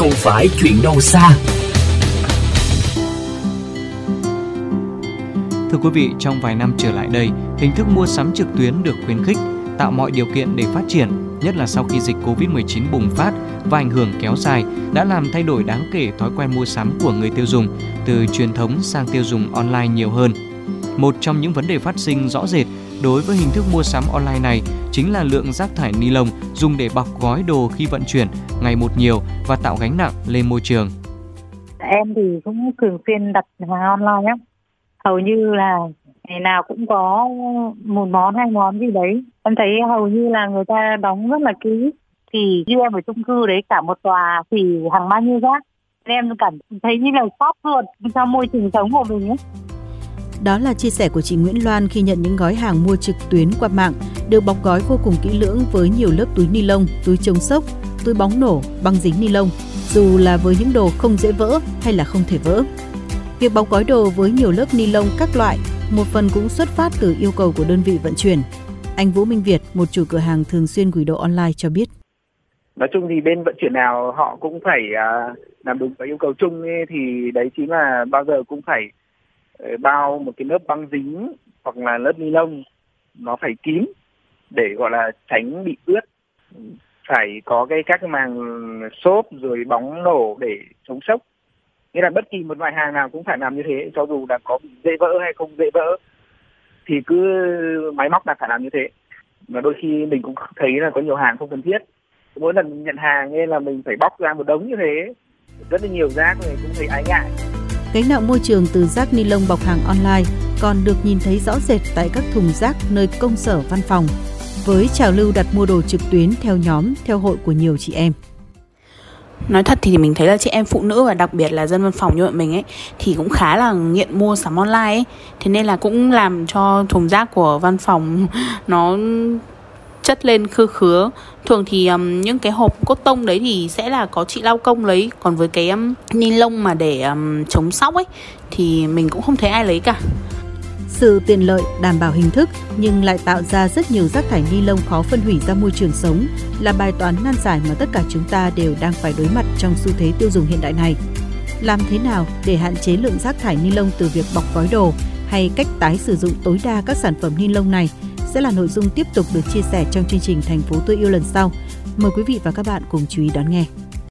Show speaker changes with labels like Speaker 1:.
Speaker 1: không phải chuyện đâu xa.
Speaker 2: Thưa quý vị, trong vài năm trở lại đây, hình thức mua sắm trực tuyến được khuyến khích, tạo mọi điều kiện để phát triển, nhất là sau khi dịch Covid-19 bùng phát và ảnh hưởng kéo dài đã làm thay đổi đáng kể thói quen mua sắm của người tiêu dùng từ truyền thống sang tiêu dùng online nhiều hơn. Một trong những vấn đề phát sinh rõ rệt đối với hình thức mua sắm online này chính là lượng rác thải ni lông dùng để bọc gói đồ khi vận chuyển ngày một nhiều và tạo gánh nặng lên môi trường.
Speaker 3: Em thì cũng thường xuyên đặt hàng online nhé. Hầu như là ngày nào cũng có một món, hai món gì đấy. Em thấy hầu như là người ta đóng rất là kỹ. Thì như em ở chung cư đấy, cả một tòa thì hàng bao nhiêu rác. Em cảm thấy như là xót ruột cho môi trường sống của mình ấy.
Speaker 4: Đó là chia sẻ của chị Nguyễn Loan khi nhận những gói hàng mua trực tuyến qua mạng, được bọc gói vô cùng kỹ lưỡng với nhiều lớp túi ni lông, túi chống sốc, túi bóng nổ, băng dính ni lông, dù là với những đồ không dễ vỡ hay là không thể vỡ. Việc bọc gói đồ với nhiều lớp ni lông các loại, một phần cũng xuất phát từ yêu cầu của đơn vị vận chuyển. Anh Vũ Minh Việt, một chủ cửa hàng thường xuyên gửi đồ online cho biết.
Speaker 5: Nói chung thì bên vận chuyển nào họ cũng phải à, làm đúng cái yêu cầu chung ấy, thì đấy chính là bao giờ cũng phải Ờ, bao một cái lớp băng dính hoặc là lớp ni lông, nó phải kín để, gọi là, tránh bị ướt. Phải có cái các cái màng xốp rồi bóng nổ để chống sốc. Nghĩa là bất kỳ một loại hàng nào cũng phải làm như thế, cho dù là có bị dễ vỡ hay không dễ vỡ, thì cứ máy móc là phải làm như thế. Mà đôi khi mình cũng thấy là có nhiều hàng không cần thiết. Mỗi lần nhận hàng nên là mình phải bóc ra một đống như thế. Rất là nhiều rác này cũng thấy ái ngại.
Speaker 4: Gánh nặng môi trường từ rác ni lông bọc hàng online còn được nhìn thấy rõ rệt tại các thùng rác nơi công sở văn phòng, với trào lưu đặt mua đồ trực tuyến theo nhóm, theo hội của nhiều chị em.
Speaker 6: Nói thật thì mình thấy là chị em phụ nữ và đặc biệt là dân văn phòng như bọn mình ấy thì cũng khá là nghiện mua sắm online ấy. Thế nên là cũng làm cho thùng rác của văn phòng nó chất lên khư khứa. Thường thì um, những cái hộp cốt tông đấy thì sẽ là có chị lau công lấy. Còn với cái um, ni lông mà để um, chống sóc ấy thì mình cũng không thấy ai lấy cả.
Speaker 4: Sự tiện lợi đảm bảo hình thức nhưng lại tạo ra rất nhiều rác thải ni lông khó phân hủy ra môi trường sống là bài toán nan giải mà tất cả chúng ta đều đang phải đối mặt trong xu thế tiêu dùng hiện đại này. Làm thế nào để hạn chế lượng rác thải ni lông từ việc bọc gói đồ hay cách tái sử dụng tối đa các sản phẩm ni lông này? Sẽ là nội dung tiếp tục được chia sẻ trong chương trình Thành phố tôi yêu lần sau. Mời quý vị và các bạn cùng chú ý đón nghe.